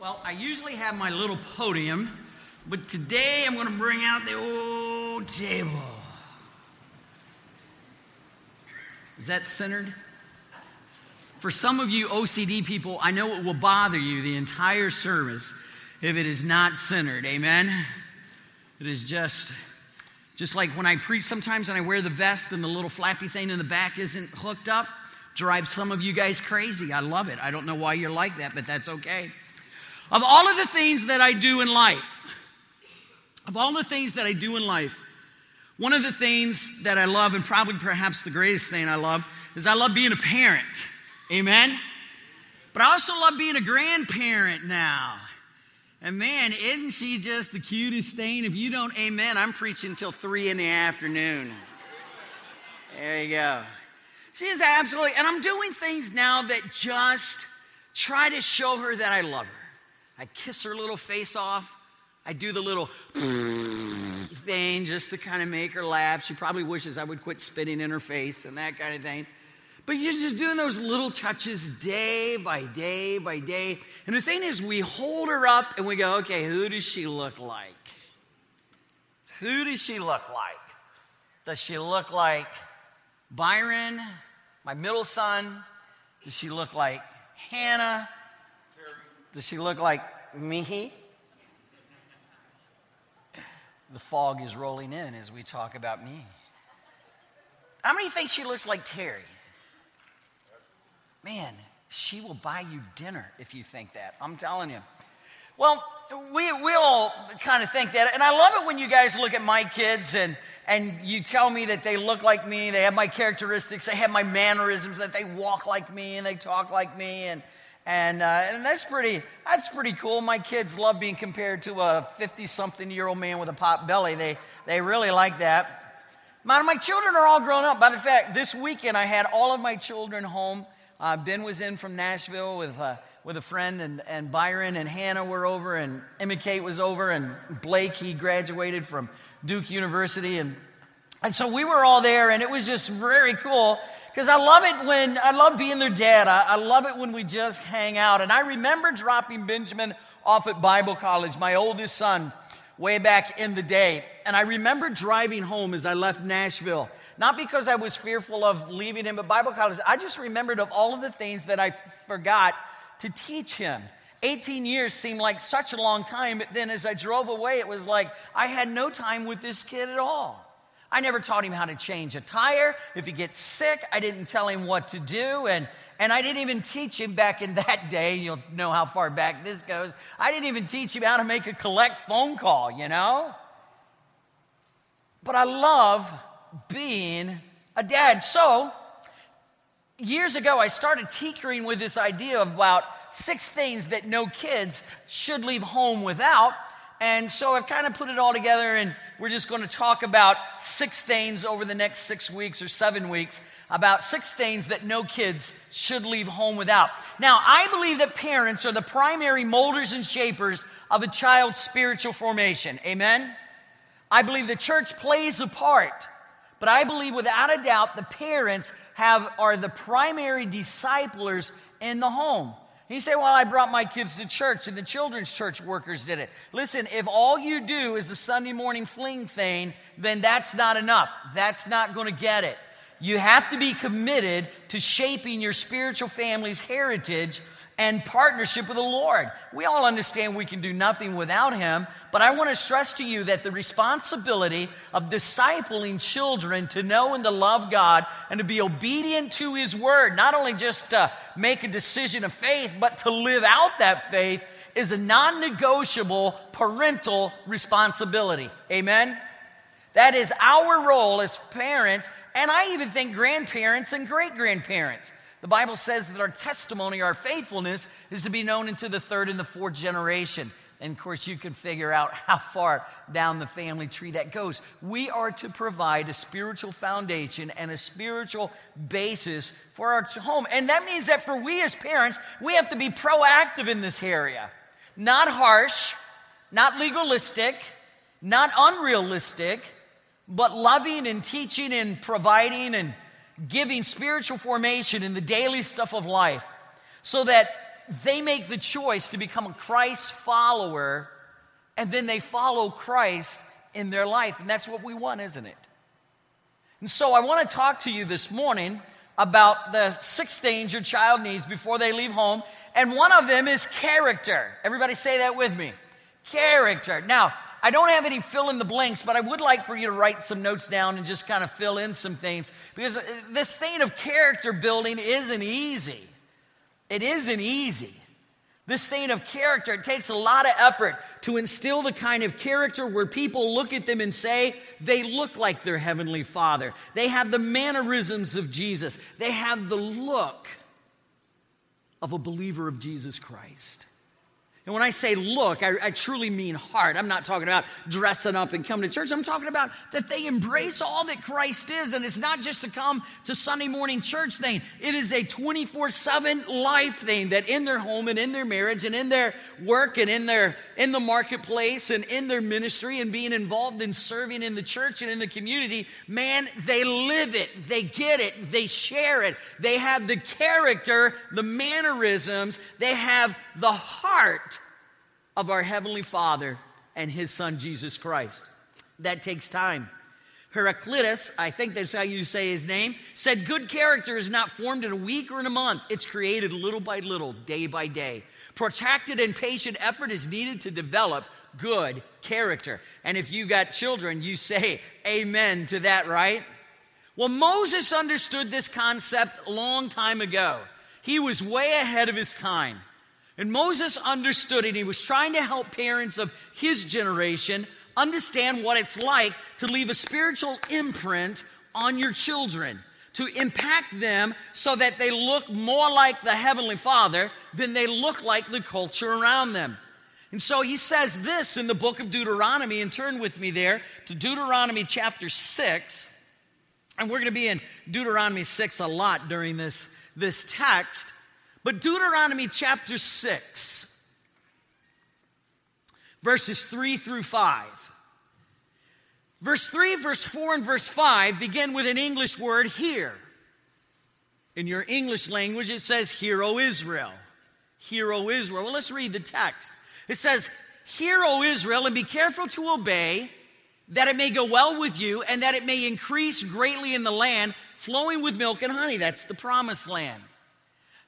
Well, I usually have my little podium, but today I'm going to bring out the old table. Is that centered? For some of you OCD people, I know it will bother you the entire service if it is not centered. Amen? It is just just like when I preach sometimes and I wear the vest and the little flappy thing in the back isn't hooked up, drives some of you guys crazy. I love it. I don't know why you're like that, but that's okay. Of all of the things that I do in life, of all the things that I do in life, one of the things that I love, and probably perhaps the greatest thing I love, is I love being a parent. Amen? But I also love being a grandparent now. And man, isn't she just the cutest thing? If you don't amen, I'm preaching until three in the afternoon. There you go. She is absolutely, and I'm doing things now that just try to show her that I love her. I kiss her little face off. I do the little thing just to kind of make her laugh. She probably wishes I would quit spitting in her face and that kind of thing. But you're just doing those little touches day by day by day. And the thing is, we hold her up and we go, okay, who does she look like? Who does she look like? Does she look like Byron, my middle son? Does she look like Hannah? Does she look like me? The fog is rolling in as we talk about me. How many think she looks like Terry? Man, she will buy you dinner if you think that. I'm telling you. Well, we, we all kind of think that. And I love it when you guys look at my kids and, and you tell me that they look like me, they have my characteristics, they have my mannerisms, that they walk like me and they talk like me. And, and, uh, and that's, pretty, that's pretty cool. My kids love being compared to a 50 something year old man with a pot belly. They, they really like that. My, my children are all grown up. By the fact, this weekend I had all of my children home uh, ben was in from Nashville with, uh, with a friend, and, and Byron and Hannah were over, and Emma Kate was over, and Blake, he graduated from Duke University. And, and so we were all there, and it was just very cool because I love it when I love being their dad. I, I love it when we just hang out. And I remember dropping Benjamin off at Bible College, my oldest son, way back in the day. And I remember driving home as I left Nashville not because I was fearful of leaving him at Bible college. I just remembered of all of the things that I forgot to teach him. 18 years seemed like such a long time, but then as I drove away, it was like I had no time with this kid at all. I never taught him how to change a tire. If he gets sick, I didn't tell him what to do. And, and I didn't even teach him back in that day, you'll know how far back this goes. I didn't even teach him how to make a collect phone call, you know? But I love being a dad. So, years ago, I started tinkering with this idea about six things that no kids should leave home without. And so I've kind of put it all together, and we're just going to talk about six things over the next six weeks or seven weeks about six things that no kids should leave home without. Now, I believe that parents are the primary molders and shapers of a child's spiritual formation. Amen? I believe the church plays a part but I believe without a doubt the parents have, are the primary disciplers in the home. You said, Well, I brought my kids to church and the children's church workers did it. Listen, if all you do is the Sunday morning fling thing, then that's not enough. That's not going to get it. You have to be committed to shaping your spiritual family's heritage and partnership with the Lord. We all understand we can do nothing without Him, but I want to stress to you that the responsibility of discipling children to know and to love God and to be obedient to His Word, not only just to make a decision of faith, but to live out that faith, is a non negotiable parental responsibility. Amen? That is our role as parents, and I even think grandparents and great grandparents. The Bible says that our testimony, our faithfulness, is to be known into the third and the fourth generation. And of course, you can figure out how far down the family tree that goes. We are to provide a spiritual foundation and a spiritual basis for our home. And that means that for we as parents, we have to be proactive in this area. Not harsh, not legalistic, not unrealistic, but loving and teaching and providing and giving spiritual formation in the daily stuff of life so that they make the choice to become a Christ follower and then they follow Christ in their life. And that's what we want, isn't it? And so I want to talk to you this morning about the six things your child needs before they leave home. And one of them is character. Everybody say that with me. Character. Now, I don't have any fill in the blanks, but I would like for you to write some notes down and just kind of fill in some things because uh, this thing of character building isn't easy. It isn't easy. This thing of character, it takes a lot of effort to instill the kind of character where people look at them and say, they look like their heavenly father. They have the mannerisms of Jesus. They have the look of a believer of Jesus Christ. And when I say look, I, I, truly mean heart. I'm not talking about dressing up and come to church. I'm talking about that they embrace all that Christ is. And it's not just to come to Sunday morning church thing, it is a 24 7 life thing that in their home and in their marriage and in their work and in their in the marketplace and in their ministry and being involved in serving in the church and in the community, man, they live it, they get it, they share it. They have the character, the mannerisms, they have the heart of our Heavenly Father and His Son, Jesus Christ. That takes time. Heraclitus, I think that's how you say his name, said good character is not formed in a week or in a month. It's created little by little, day by day. Protracted and patient effort is needed to develop good character. And if you got children, you say amen to that, right? Well, Moses understood this concept a long time ago. He was way ahead of his time. And Moses understood it. He was trying to help parents of his generation understand what it's like to leave a spiritual imprint on your children, to impact them so that they look more like the Heavenly Father than they look like the culture around them. And so he says this in the book of Deuteronomy, and turn with me there to Deuteronomy chapter 6. And we're going to be in Deuteronomy 6 a lot during this, this text. But Deuteronomy chapter 6, verses 3 through 5. Verse 3, verse 4, and verse 5 begin with an English word, hear. In your English language, it says, Hear, O Israel. Hear, O Israel. Well, let's read the text. It says, Hear, O Israel, and be careful to obey, that it may go well with you, and that it may increase greatly in the land, flowing with milk and honey. That's the promised land.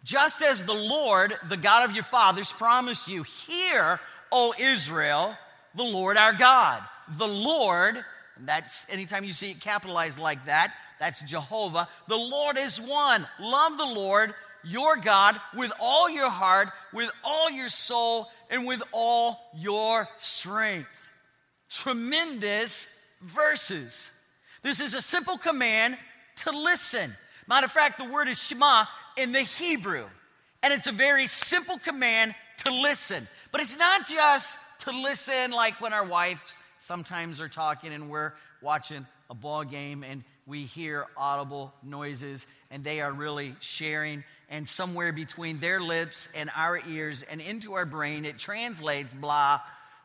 Just as the Lord, the God of your fathers, promised you, Hear, O Israel, the Lord our God. The Lord, that's anytime you see it capitalized like that, that's Jehovah. The Lord is one. Love the Lord, your God, with all your heart, with all your soul, and with all your strength. Tremendous verses. This is a simple command to listen. Matter of fact, the word is Shema in the Hebrew. And it's a very simple command to listen. But it's not just to listen like when our wives sometimes are talking and we're watching a ball game and we hear audible noises and they are really sharing and somewhere between their lips and our ears and into our brain it translates blah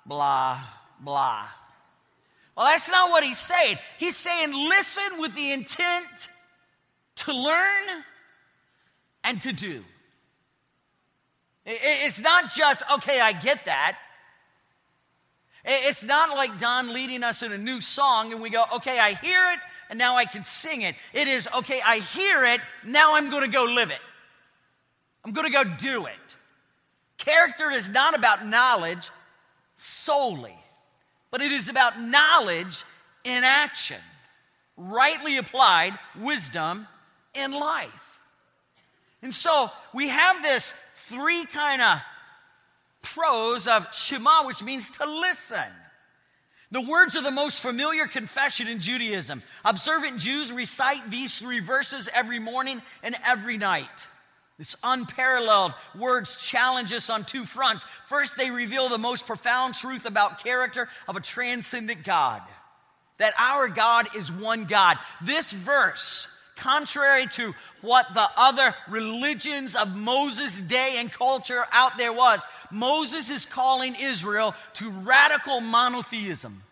blah blah well that's not what he's saying he's saying listen with the intent to learn and to do. It's not just, okay, I get that. It's not like Don leading us in a new song and we go, okay, I hear it and now I can sing it. It is, okay, I hear it, now I'm going to go live it. I'm going to go do it. Character is not about knowledge solely, but it is about knowledge in action, rightly applied wisdom in life. And so we have this three kind of pros of Shema, which means to listen. The words are the most familiar confession in Judaism. Observant Jews recite these three verses every morning and every night. This unparalleled words challenge us on two fronts. First, they reveal the most profound truth about character of a transcendent God. That our God is one God. This verse contrary to what the other religions of Moses' day and culture out there was. Moses is calling Israel to radical monotheism.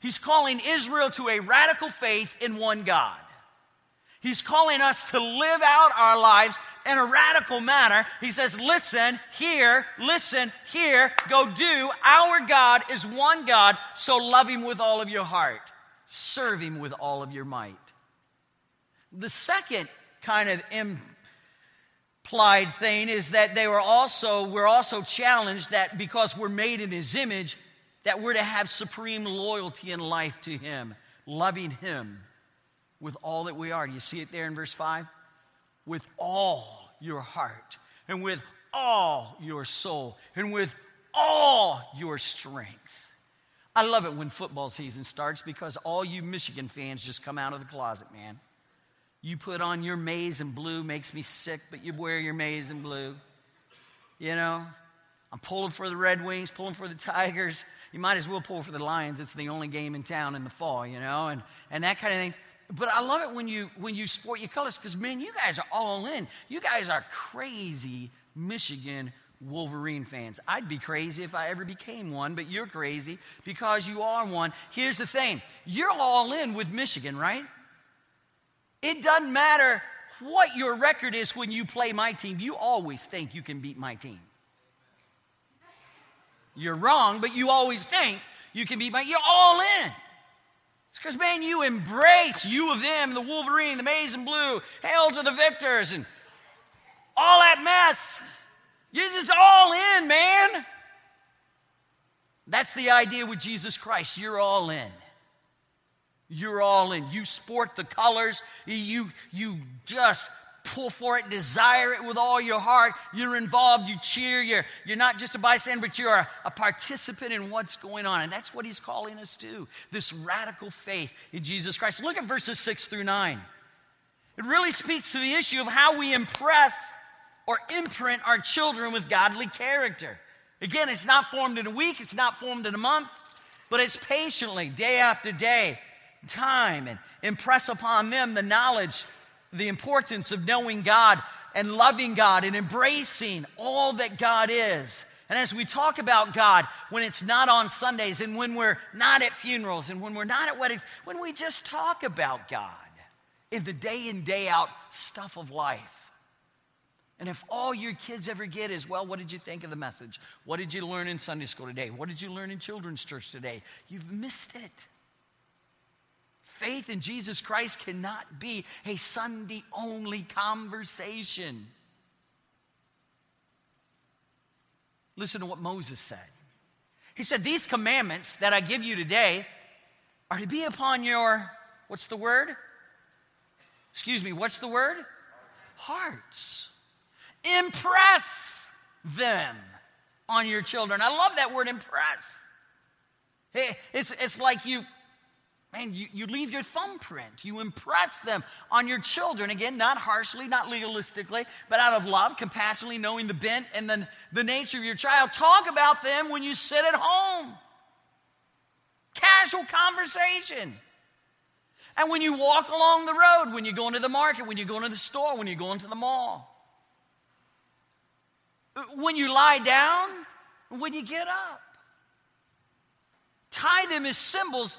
He's calling Israel to a radical faith in one God. He's calling us to live out our lives in a radical manner. He says, Listen, here, listen, here, go do. Our God is one God, so love Him with all of your heart, serve Him with all of your might. The second kind of implied thing is that they were also, we're also challenged that because we're made in His image, that we're to have supreme loyalty in life to Him, loving Him with all that we are. Do you see it there in verse 5? With all your heart, and with all your soul, and with all your strength. I love it when football season starts because all you Michigan fans just come out of the closet, man. You put on your maize and blue, makes me sick, but you wear your maize and blue. You know, I'm pulling for the Red Wings, pulling for the Tigers. You might as well pull for the Lions. It's the only game in town in the fall, you know, and, and that kind of thing but I love it when you when you sport your colors because man, you guys are all in. You guys are crazy Michigan Wolverine fans. I'd be crazy if I ever became one, but you're crazy because you are one. Here's the thing you're all in with Michigan, right? It doesn't matter what your record is when you play my team, you always think you can beat my team. You're wrong, but you always think you can beat my You're all in. It's because, man, you embrace you of them, the Wolverine, the maize and blue, hail to the victors, and all that mess. You're just all in, man. That's the idea with Jesus Christ. You're all in. You're all in. You sport the colors. You, you just pull for it, desire it with all your heart. You're involved, you cheer, you're, you're not just a bystander, but you're a, a participant in what's going on. And that's what he's calling us to this radical faith in Jesus Christ. Look at verses six through nine. It really speaks to the issue of how we impress or imprint our children with godly character. Again, it's not formed in a week, it's not formed in a month, but it's patiently, day after day, time, and impress upon them the knowledge the importance of knowing God and loving God and embracing all that God is. And as we talk about God, when it's not on Sundays and when we're not at funerals and when we're not at weddings, when we just talk about God in the day in, day out stuff of life. And if all your kids ever get is, well, what did you think of the message? What did you learn in Sunday school today? What did you learn in children's church today? You've missed it faith in Jesus Christ cannot be a Sunday only conversation. Listen to what Moses said. He said, These commandments that I give you today are to be upon your, what's the word? Excuse me, what's the word? Hearts. Impress them on your children. I love that word impress. It's, it's like you Man, you, you leave your thumbprint. You impress them on your children. Again, not harshly, not legalistically, but out of love, compassionately, knowing the bent and the, the nature of your child. Talk about them when you sit at home. Casual conversation. And when you walk along the road, when you go into the market, when you go into the store, when you go into the mall. When you lie down, when you get up. Tie them as symbols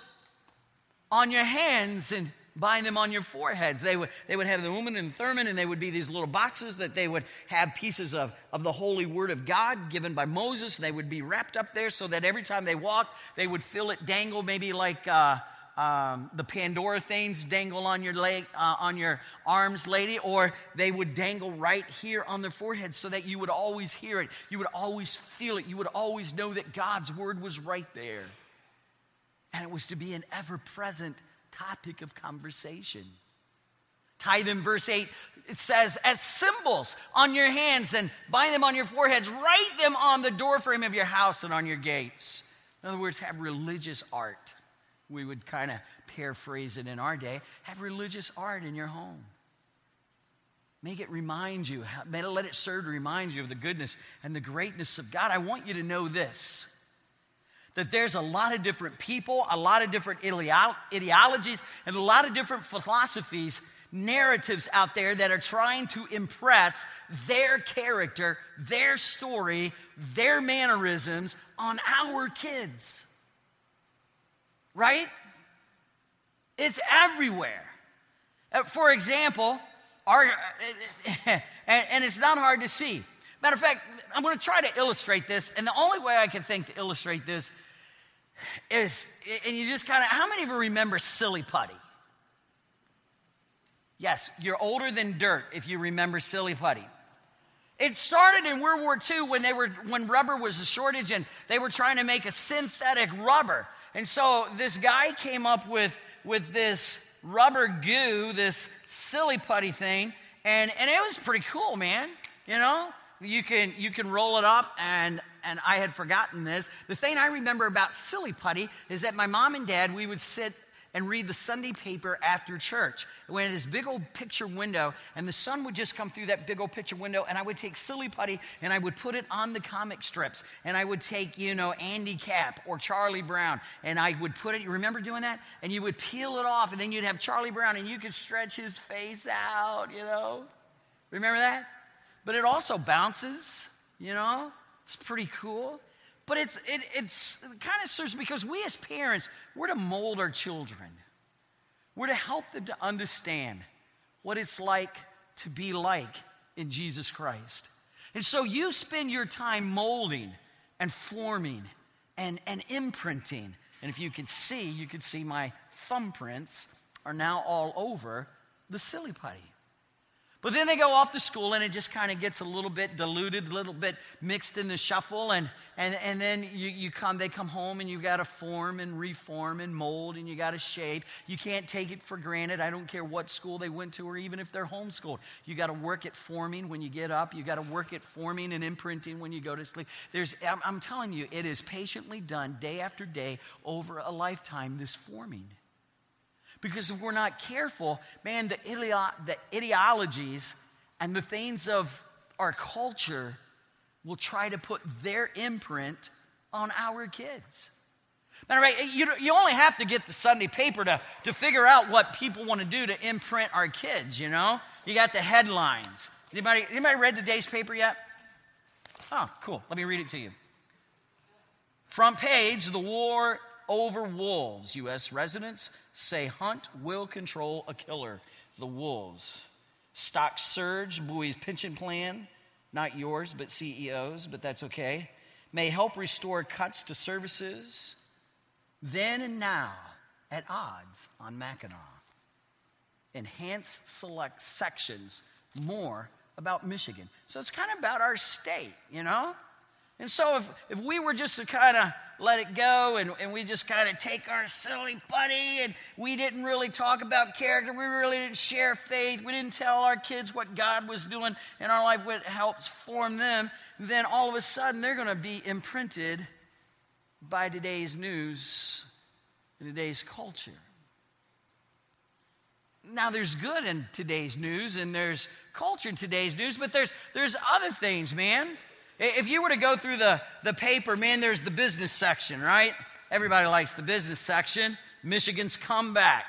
on your hands and bind them on your foreheads. They would, they would have the Urim and Thummim, and they would be these little boxes that they would have pieces of, of the holy word of God given by Moses. They would be wrapped up there so that every time they walked, they would feel it dangle, maybe like uh, um, the Pandora things dangle on your leg, uh, on your arms, lady, or they would dangle right here on their forehead so that you would always hear it, you would always feel it, you would always know that God's word was right there and it was to be an ever present topic of conversation. Tithe in verse 8, it says, as symbols on your hands and bind them on your foreheads, write them on the doorframe of your house and on your gates. In other words, have religious art. We would kind of paraphrase it in our day. Have religious art in your home. Make it remind you, let it serve to remind you of the goodness and the greatness of God. I want you to know this that there's a lot of different people, a lot of different ideologies, and a lot of different philosophies, narratives out there that are trying to impress their character, their story, their mannerisms on our kids. Right? It's everywhere. Uh, for example, our, and, and it's not hard to see. Matter of fact, I'm going to try to illustrate this, and the only way I can think to illustrate this is, and you just kind of, how many of you remember Silly Putty? Yes, you're older than dirt if you remember Silly Putty. It started in World War II when they were when rubber was a shortage and they were trying to make a synthetic rubber. And so this guy came up with with this rubber goo, this silly putty thing, and, and it was pretty cool, man. You know? You can you can roll it up and and I had forgotten this. The thing I remember about silly putty is that my mom and dad, we would sit and read the Sunday paper after church. We had this big old picture window, and the sun would just come through that big old picture window, and I would take silly putty and I would put it on the comic strips. And I would take, you know, Andy Capp or Charlie Brown, and I would put it, you remember doing that? And you would peel it off, and then you'd have Charlie Brown, and you could stretch his face out, you know? Remember that? But it also bounces, you know? It's pretty cool. But it's, it, it's it kind of serves because we as parents, we're to mold our children. We're to help them to understand what it's like to be like in Jesus Christ. And so you spend your time molding and forming and, and imprinting. And if you can see, you can see my thumbprints are now all over the silly putty. But then they go off to school and it just kind of gets a little bit diluted, a little bit mixed in the shuffle. And, and, and then you, you come, they come home and you've got to form and reform and mold and you got to shape. You can't take it for granted. I don't care what school they went to or even if they're homeschooled. You got to work at forming when you get up. You got to work at forming and imprinting when you go to sleep. There's, I'm, I'm telling you, it is patiently done day after day over a lifetime, this forming. Because if we're not careful, man, the, ideo- the ideologies and the things of our culture will try to put their imprint on our kids. Matter right, you, you only have to get the Sunday paper to, to figure out what people want to do to imprint our kids, you know? You got the headlines. Anybody, anybody read today's paper yet? Oh, cool. Let me read it to you. Front page, the war over wolves. U.S. residents say hunt will control a killer, the wolves. Stock surge, Bowie's pension plan, not yours, but CEOs, but that's okay, may help restore cuts to services then and now at odds on Mackinac. Enhance select sections more about Michigan. So it's kind of about our state, you know? And so if, if we were just to kind of let it go and, and we just kind of take our silly putty and we didn't really talk about character, we really didn't share faith, we didn't tell our kids what God was doing in our life, what helps form them, then all of a sudden they're going to be imprinted by today's news and today's culture. Now, there's good in today's news and there's culture in today's news, but there's, there's other things, man. If you were to go through the, the paper, man, there's the business section, right? Everybody likes the business section. Michigan's comeback.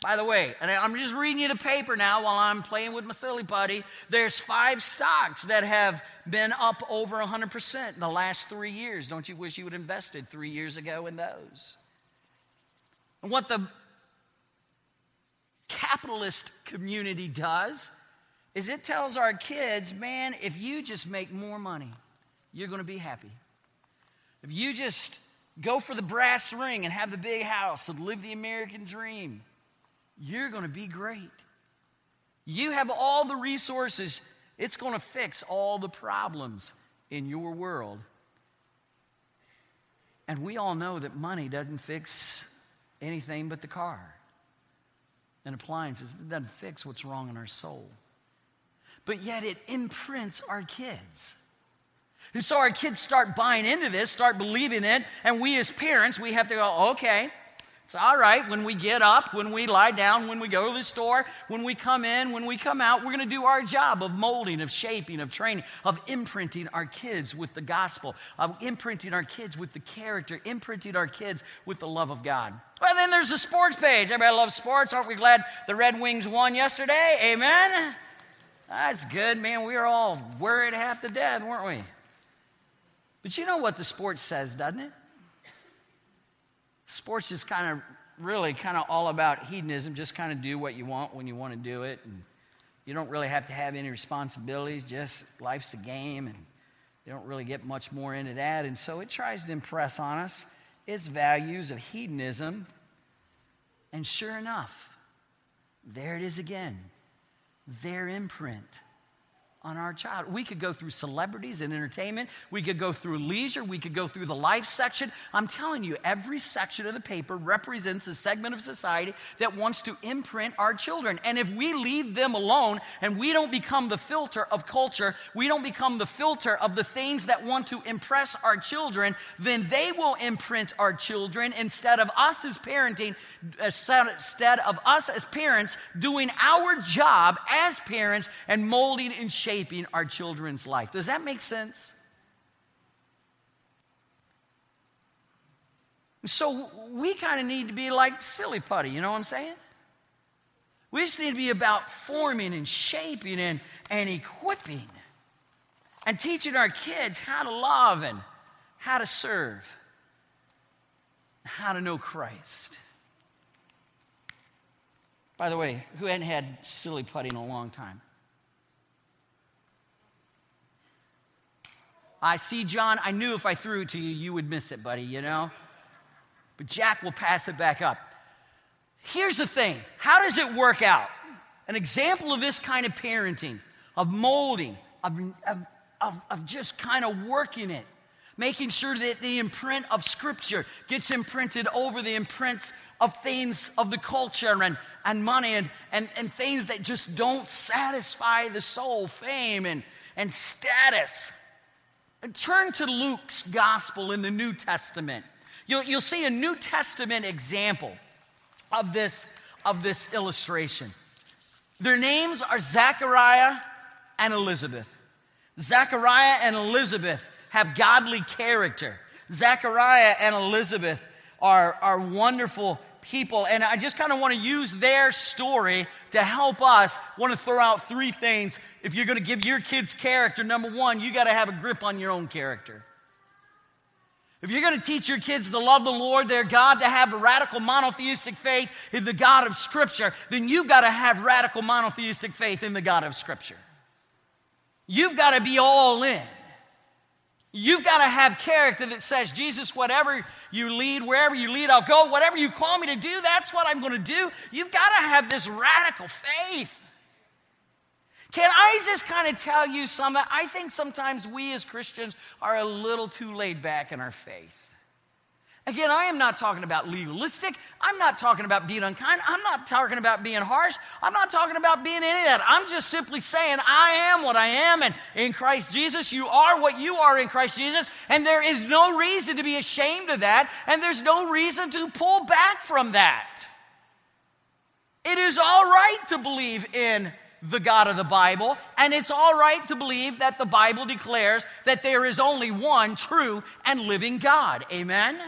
By the way, and I'm just reading you the paper now while I'm playing with my silly putty. There's five stocks that have been up over 100% in the last three years. Don't you wish you had invested three years ago in those? And what the capitalist community does is it tells our kids, man, if you just make more money, you're going to be happy. If you just go for the brass ring and have the big house and live the American dream, you're going to be great. You have all the resources, it's going to fix all the problems in your world. And we all know that money doesn't fix anything but the car and appliances. It doesn't fix what's wrong in our soul but yet it imprints our kids. And so our kids start buying into this, start believing it, and we as parents, we have to go, okay, it's all right when we get up, when we lie down, when we go to the store, when we come in, when we come out, we're going to do our job of molding, of shaping, of training, of imprinting our kids with the gospel, of imprinting our kids with the character, imprinting our kids with the love of God. Well, then there's the sports page. Everybody loves sports. Aren't we glad the Red Wings won yesterday? Amen. That's good, man. We were all worried half to death, weren't we? But you know what the sports says, doesn't it? Sports is kind of really kind of all about hedonism, just kind of do what you want when you want to do it. And you don't really have to have any responsibilities, just life's a game, and they don't really get much more into that. And so it tries to impress on us its values of hedonism. And sure enough, there it is again, their imprint on our child. We could go through celebrities and entertainment. We could go through leisure. We could go through the life section. I'm telling you, every section of the paper represents a segment of society that wants to imprint our children. And if we leave them alone and we don't become the filter of culture, we don't become the filter of the things that want to impress our children, then they will imprint our children instead of us as parenting, uh, instead of us as parents doing our job as parents and molding and shaping shaping our children's life. Does that make sense? So we kind of need to be like silly putty, you know what I'm saying? We just need to be about forming and shaping and, and equipping and teaching our kids how to love and how to serve, how to know Christ. By the way, who hadn't had silly putty in a long time? I see, John, I knew if I threw it to you, you would miss it, buddy, you know? But Jack will pass it back up. Here's the thing how does it work out? An example of this kind of parenting, of molding, of, of, of, just kind of working it, making sure that the imprint of Scripture gets imprinted over the imprints of things of the culture and, and money and, and, and things that just don't satisfy the soul, fame and, and status. Turn to Luke's gospel in the New Testament. You'll, you'll see a New Testament example of this, of this illustration. Their names are Zechariah and Elizabeth. Zechariah and Elizabeth have godly character. Zechariah and Elizabeth are, are wonderful people. And I just kind of want to use their story to help us. want to throw out three things. If you're going to give your kids character, number one, you got to have a grip on your own character. If you're going to teach your kids to love the Lord, their God, to have a radical monotheistic faith in the God of Scripture, then you've got to have radical monotheistic faith in the God of Scripture. You've got to be all in. You've got to have character that says, Jesus, whatever you lead, wherever you lead, I'll go. Whatever you call me to do, that's what I'm going to do. You've got to have this radical faith. Can I just kind of tell you something? I think sometimes we as Christians are a little too laid back in our faith. Again, I am not talking about legalistic. I'm not talking about being unkind. I'm not talking about being harsh. I'm not talking about being any of that. I'm just simply saying I am what I am, and in Christ Jesus, you are what you are in Christ Jesus, and there is no reason to be ashamed of that, and there's no reason to pull back from that. It is all right to believe in the God of the Bible, and it's all right to believe that the Bible declares that there is only one true and living God. Amen?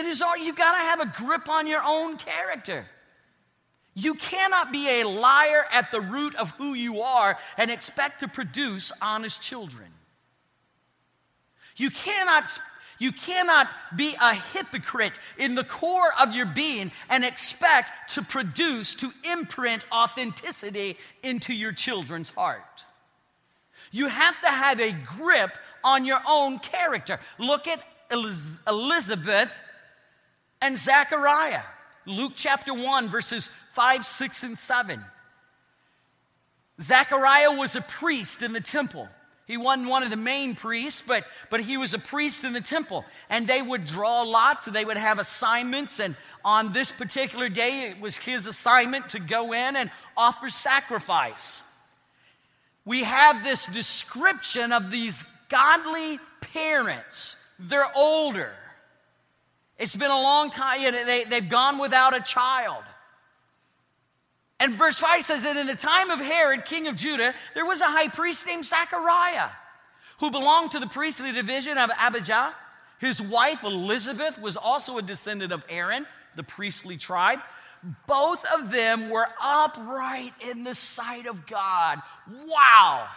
It is all, you got to have a grip on your own character. You cannot be a liar at the root of who you are and expect to produce honest children. You cannot, you cannot be a hypocrite in the core of your being and expect to produce, to imprint authenticity into your children's heart. You have to have a grip on your own character. Look at Elizabeth and Zechariah. Luke chapter 1, verses 5, 6, and 7. Zechariah was a priest in the temple. He wasn't one of the main priests, but, but he was a priest in the temple. And they would draw lots, and they would have assignments. And on this particular day, it was his assignment to go in and offer sacrifice. We have this description of these godly parents. They're older, it's been a long time. Know, they, they've gone without a child. And verse 5 says that in the time of Herod, king of Judah, there was a high priest named Zechariah who belonged to the priestly division of Abijah. His wife Elizabeth was also a descendant of Aaron, the priestly tribe. Both of them were upright in the sight of God. Wow!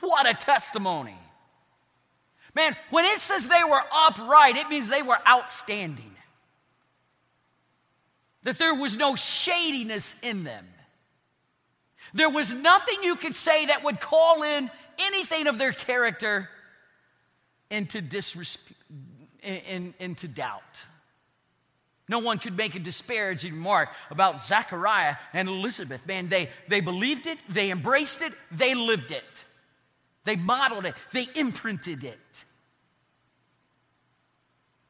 What a testimony. Man, when it says they were upright, it means they were outstanding. that there was no shadiness in them. There was nothing you could say that would call in anything of their character into disrespect, in, into doubt. No one could make a disparaging remark about Zachariah and Elizabeth. Man, they, they believed it, they embraced it, they lived it. They modeled it, they imprinted it.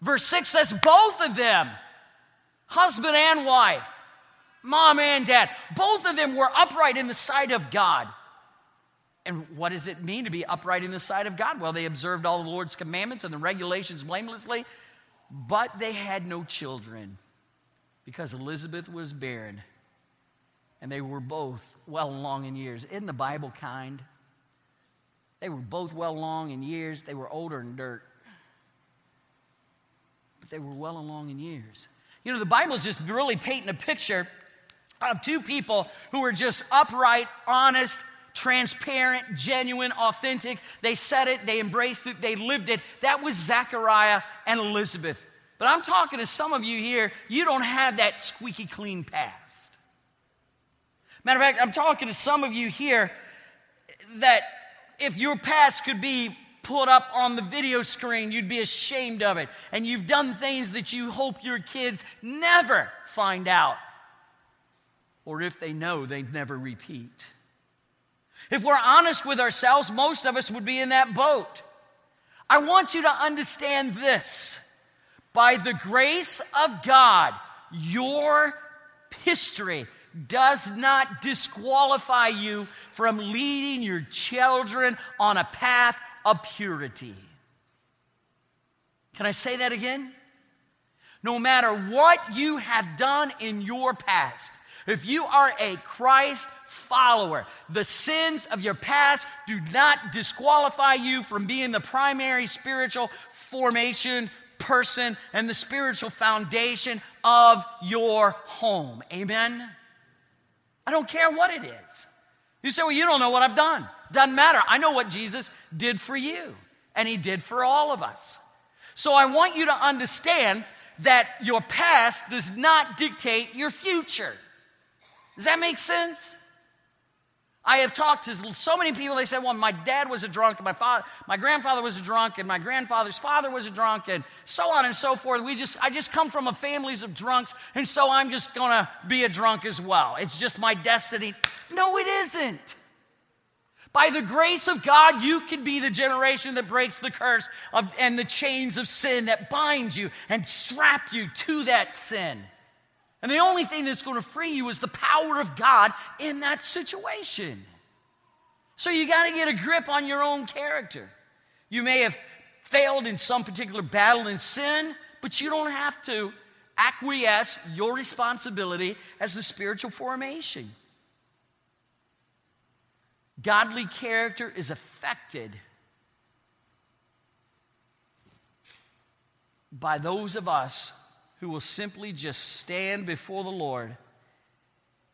Verse 6 says, both of them, husband and wife, mom and dad, both of them were upright in the sight of God. And what does it mean to be upright in the sight of God? Well, they observed all the Lord's commandments and the regulations blamelessly, but they had no children because Elizabeth was barren and they were both well along in years. Isn't the Bible kind? They were both well along in years. They were older in dirt, but they were well along in years. You know, the Bible is just really painting a picture of two people who were just upright, honest, transparent, genuine, authentic. They said it, they embraced it, they lived it. That was Zachariah and Elizabeth. But I'm talking to some of you here, you don't have that squeaky clean past. Matter of fact, I'm talking to some of you here that if your past could be put up on the video screen, you'd be ashamed of it. And you've done things that you hope your kids never find out. Or if they know, they never repeat. If we're honest with ourselves, most of us would be in that boat. I want you to understand this. By the grace of God, your history does not disqualify you from leading your children on a path of purity. Can I say that again? No matter what you have done in your past, if you are a Christ follower, the sins of your past do not disqualify you from being the primary spiritual formation person and the spiritual foundation of your home. Amen? I don't care what it is. You say, well, you don't know what I've done. Doesn't matter. I know what Jesus did for you, and he did for all of us. So I want you to understand that your past does not dictate your future. Does that make sense? I have talked to so many people, they said, well, my dad was a drunk, and my, father, my grandfather was a drunk, and my grandfather's father was a drunk, and so on and so forth. We just, I just come from a families of drunks, and so I'm just gonna be a drunk as well. It's just my destiny. No, it isn't. By the grace of God, you can be the generation that breaks the curse of, and the chains of sin that bind you and trap you to that sin. And the only thing that's going to free you is the power of God in that situation. So you got to get a grip on your own character. You may have failed in some particular battle in sin, but you don't have to acquiesce your responsibility as the spiritual formation. Godly character is affected by those of us who will simply just stand before the Lord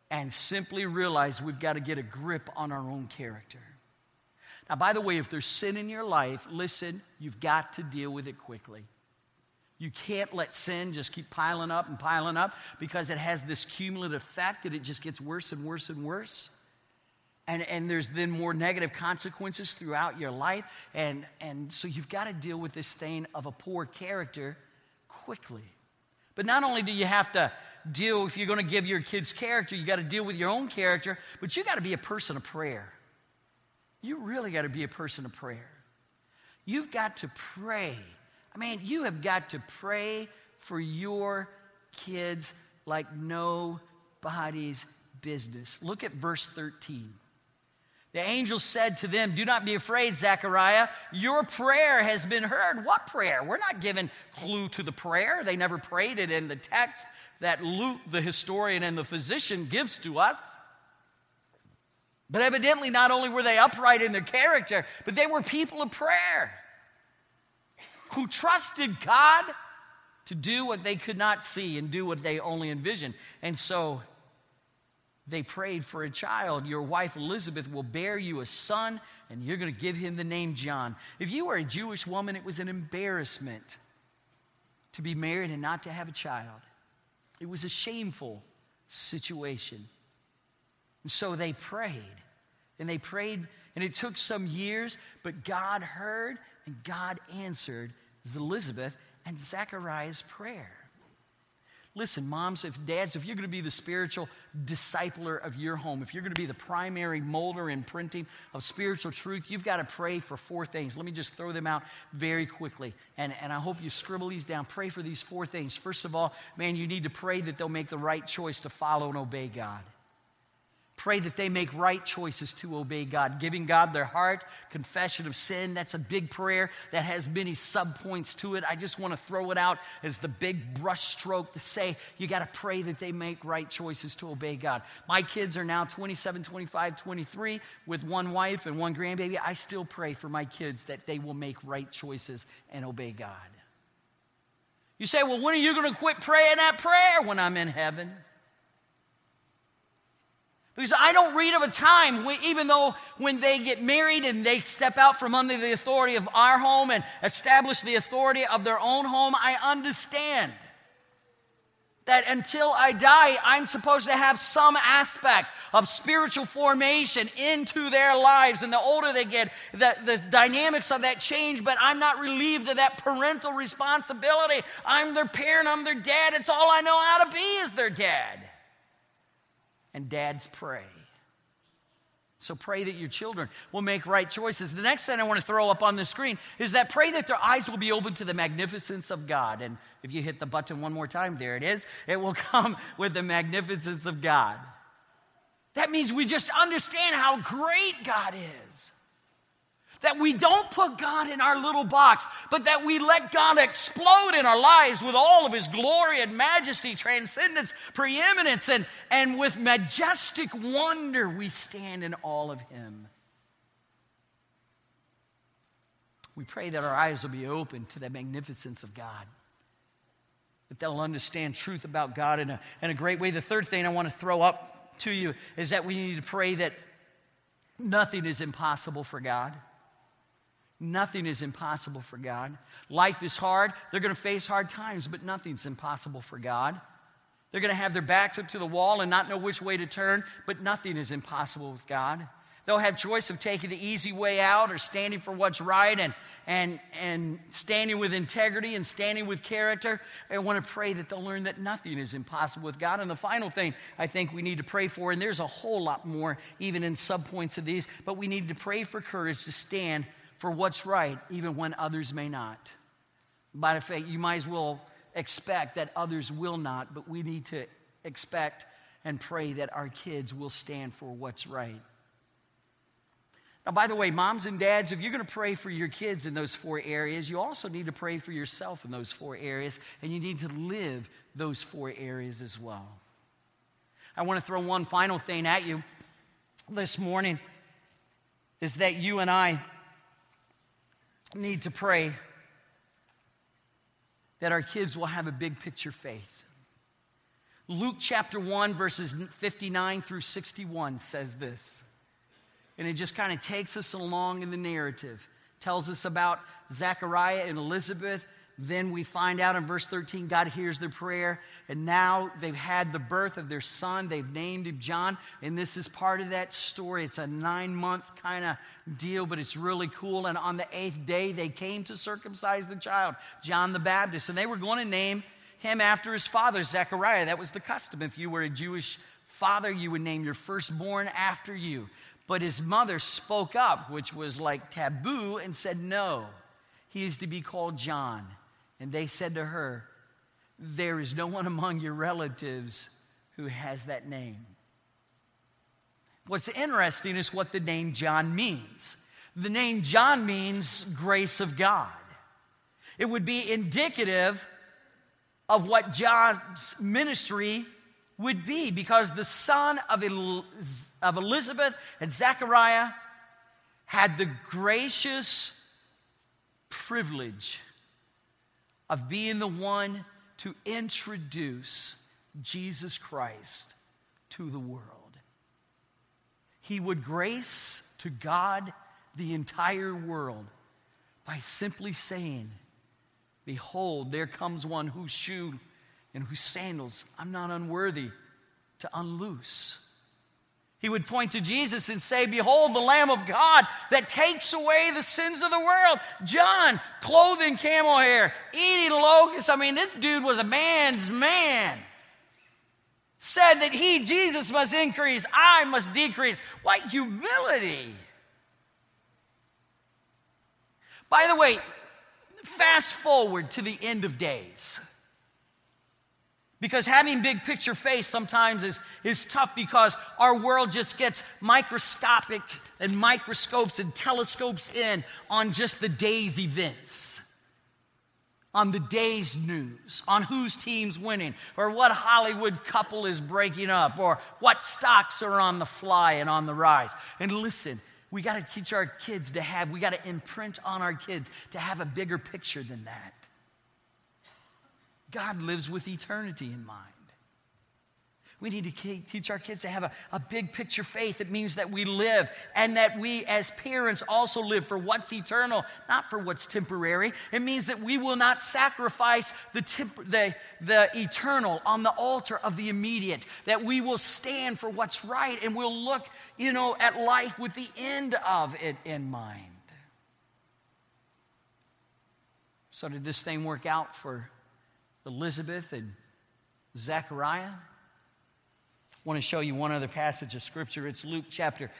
and simply realize we've got to get a grip on our own character. Now, by the way, if there's sin in your life, listen, you've got to deal with it quickly. You can't let sin just keep piling up and piling up because it has this cumulative effect that it just gets worse and worse and worse. And, and there's then more negative consequences throughout your life. And, and so you've got to deal with this thing of a poor character quickly. But not only do you have to deal, if you're going to give your kids character, you got to deal with your own character, but you got to be a person of prayer. You really got to be a person of prayer. You've got to pray. I mean, you have got to pray for your kids like nobody's business. Look at verse 13. The angel said to them, Do not be afraid, Zechariah. Your prayer has been heard. What prayer? We're not given clue to the prayer. They never prayed it in the text that Luke, the historian and the physician, gives to us. But evidently, not only were they upright in their character, but they were people of prayer who trusted God to do what they could not see and do what they only envisioned. And so they prayed for a child. Your wife Elizabeth will bear you a son, and you're going to give him the name John. If you were a Jewish woman, it was an embarrassment to be married and not to have a child. It was a shameful situation. And so they prayed. And they prayed, and it took some years, but God heard and God answered Elizabeth and Zechariah's prayer. Listen, moms, if dads, if you're going to be the spiritual discipler of your home, if you're going to be the primary molder and printing of spiritual truth, you've got to pray for four things. Let me just throw them out very quickly. And, and I hope you scribble these down. Pray for these four things. First of all, man, you need to pray that they'll make the right choice to follow and obey God. Pray that they make right choices to obey God, giving God their heart, confession of sin. That's a big prayer that has many subpoints to it. I just want to throw it out as the big brushstroke to say you got to pray that they make right choices to obey God. My kids are now 27, 25, 23 with one wife and one grandbaby. I still pray for my kids that they will make right choices and obey God. You say, well, when are you going to quit praying that prayer when I'm in heaven? Because I don't read of a time, when, even though when they get married and they step out from under the authority of our home and establish the authority of their own home, I understand that until I die, I'm supposed to have some aspect of spiritual formation into their lives. And the older they get, the, the dynamics of that change, but I'm not relieved of that parental responsibility. I'm their parent, I'm their dad. It's all I know how to be is their dad and dads pray. So pray that your children will make right choices. The next thing I want to throw up on the screen is that pray that their eyes will be open to the magnificence of God. And if you hit the button one more time, there it is. It will come with the magnificence of God. That means we just understand how great God is. That we don't put God in our little box, but that we let God explode in our lives with all of His glory and majesty, transcendence, preeminence, and, and with majestic wonder we stand in all of Him. We pray that our eyes will be open to the magnificence of God, that they'll understand truth about God in a, in a great way. The third thing I want to throw up to you is that we need to pray that nothing is impossible for God. Nothing is impossible for God. Life is hard. They're going to face hard times, but nothing's impossible for God. They're going to have their backs up to the wall and not know which way to turn, but nothing is impossible with God. They'll have choice of taking the easy way out or standing for what's right and, and, and standing with integrity and standing with character. I want to pray that they'll learn that nothing is impossible with God. And the final thing I think we need to pray for, and there's a whole lot more even in subpoints of these, but we need to pray for courage to stand for what's right, even when others may not. By the fact, you might as well expect that others will not, but we need to expect and pray that our kids will stand for what's right. Now, by the way, moms and dads, if you're going to pray for your kids in those four areas, you also need to pray for yourself in those four areas, and you need to live those four areas as well. I want to throw one final thing at you this morning is that you and I need to pray that our kids will have a big picture faith. Luke chapter 1, verses 59 through 61 says this. And it just kind of takes us along in the narrative. Tells us about Zechariah and Elizabeth then we find out in verse 13, God hears their prayer, and now they've had the birth of their son. They've named him John, and this is part of that story. It's a nine month kind of deal, but it's really cool. And on the eighth day, they came to circumcise the child, John the Baptist, and they were going to name him after his father, Zechariah. That was the custom. If you were a Jewish father, you would name your firstborn after you. But his mother spoke up, which was like taboo, and said, No, he is to be called John. And they said to her, There is no one among your relatives who has that name. What's interesting is what the name John means. The name John means grace of God. It would be indicative of what John's ministry would be because the son of, El- of Elizabeth and Zechariah had the gracious privilege of being the one to introduce Jesus Christ to the world. He would grace to God the entire world by simply saying, Behold, there comes one whose shoe and whose sandals I'm not unworthy to unloose. He would point to Jesus and say, Behold, the Lamb of God that takes away the sins of the world. John, clothed in camel hair, eating locusts. I mean, this dude was a man's man. Said that he, Jesus, must increase, I must decrease. What humility! By the way, fast forward to the end of days. Because having big picture face sometimes is, is tough because our world just gets microscopic and microscopes and telescopes in on just the day's events, on the day's news, on whose team's winning, or what Hollywood couple is breaking up, or what stocks are on the fly and on the rise. And listen, we got to teach our kids to have, we got to imprint on our kids to have a bigger picture than that. God lives with eternity in mind. We need to teach our kids to have a, a big picture faith. It means that we live and that we, as parents, also live for what's eternal, not for what's temporary. It means that we will not sacrifice the, temp- the, the eternal on the altar of the immediate, that we will stand for what's right and we'll look, you know, at life with the end of it in mind. So, did this thing work out for Elizabeth and Zechariah. I want to show you one other passage of scripture. It's Luke chapter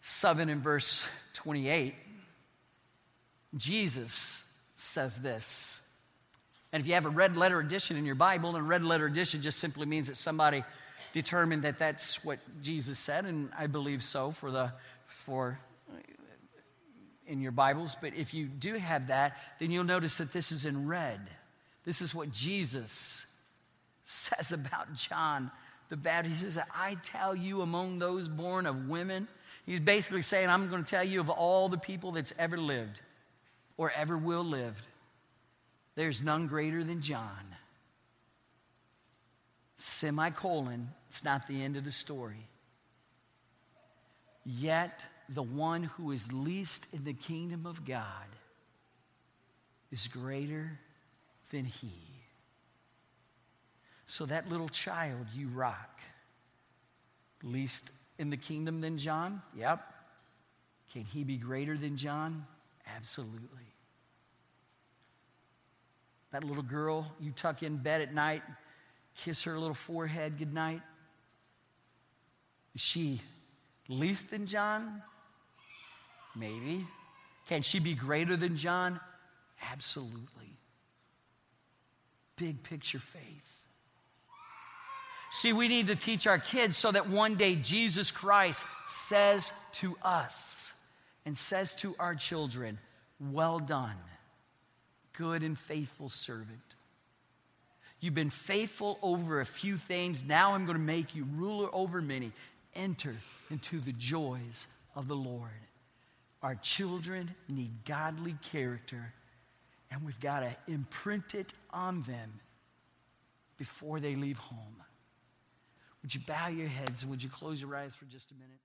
7 and verse 28. Jesus says this. And if you have a red letter edition in your Bible, then red letter edition just simply means that somebody determined that that's what Jesus said, and I believe so for the for in your Bibles. But if you do have that, then you'll notice that this is in red. This is what Jesus says about John the Baptist. He says, I tell you, among those born of women, he's basically saying, I'm going to tell you of all the people that's ever lived or ever will live, there's none greater than John. Semicolon, it's not the end of the story. Yet the one who is least in the kingdom of God is greater than he. So that little child you rock, least in the kingdom than John? Yep. Can he be greater than John? Absolutely. That little girl you tuck in bed at night, kiss her little forehead goodnight. Is she least than John? Maybe. Can she be greater than John? Absolutely big picture faith. See, we need to teach our kids so that one day Jesus Christ says to us and says to our children, Well done, good and faithful servant. You've been faithful over a few things. Now I'm going to make you ruler over many. Enter into the joys of the Lord. Our children need godly character and we've got to imprint it on them before they leave home. Would you bow your heads and would you close your eyes for just a minute?